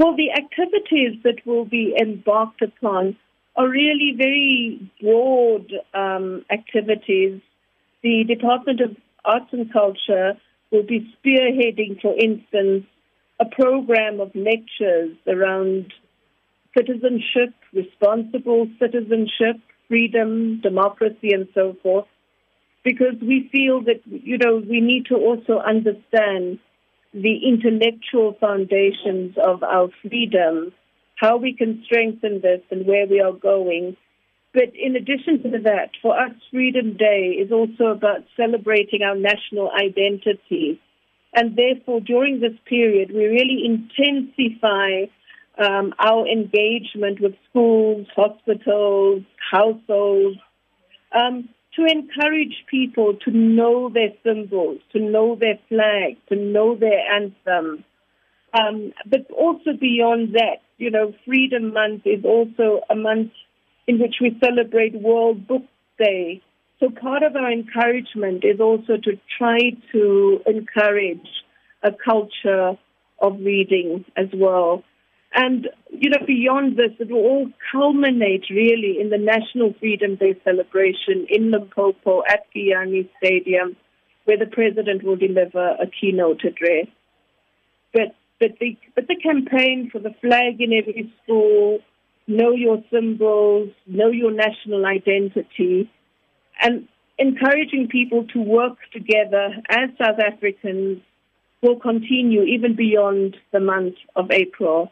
Well, the activities that will be embarked upon are really very broad um, activities. The Department of Arts and Culture will be spearheading, for instance, a program of lectures around citizenship, responsible citizenship, freedom, democracy, and so forth, because we feel that, you know, we need to also understand the intellectual foundations of our freedom, how we can strengthen this and where we are going. But in addition to that, for us, Freedom Day is also about celebrating our national identity. And therefore, during this period, we really intensify um, our engagement with schools, hospitals, households, um, to encourage people to know their symbols, to know their flag, to know their anthem. Um, but also beyond that, you know, Freedom Month is also a month in which we celebrate World Book Day. So part of our encouragement is also to try to encourage a culture of reading as well. And, you know, beyond this, it will all culminate really in the National Freedom Day celebration in Limpopo at Giyani Stadium, where the president will deliver a keynote address. But, but, the, but the campaign for the flag in every school, know your symbols, know your national identity, and encouraging people to work together as South Africans will continue even beyond the month of April.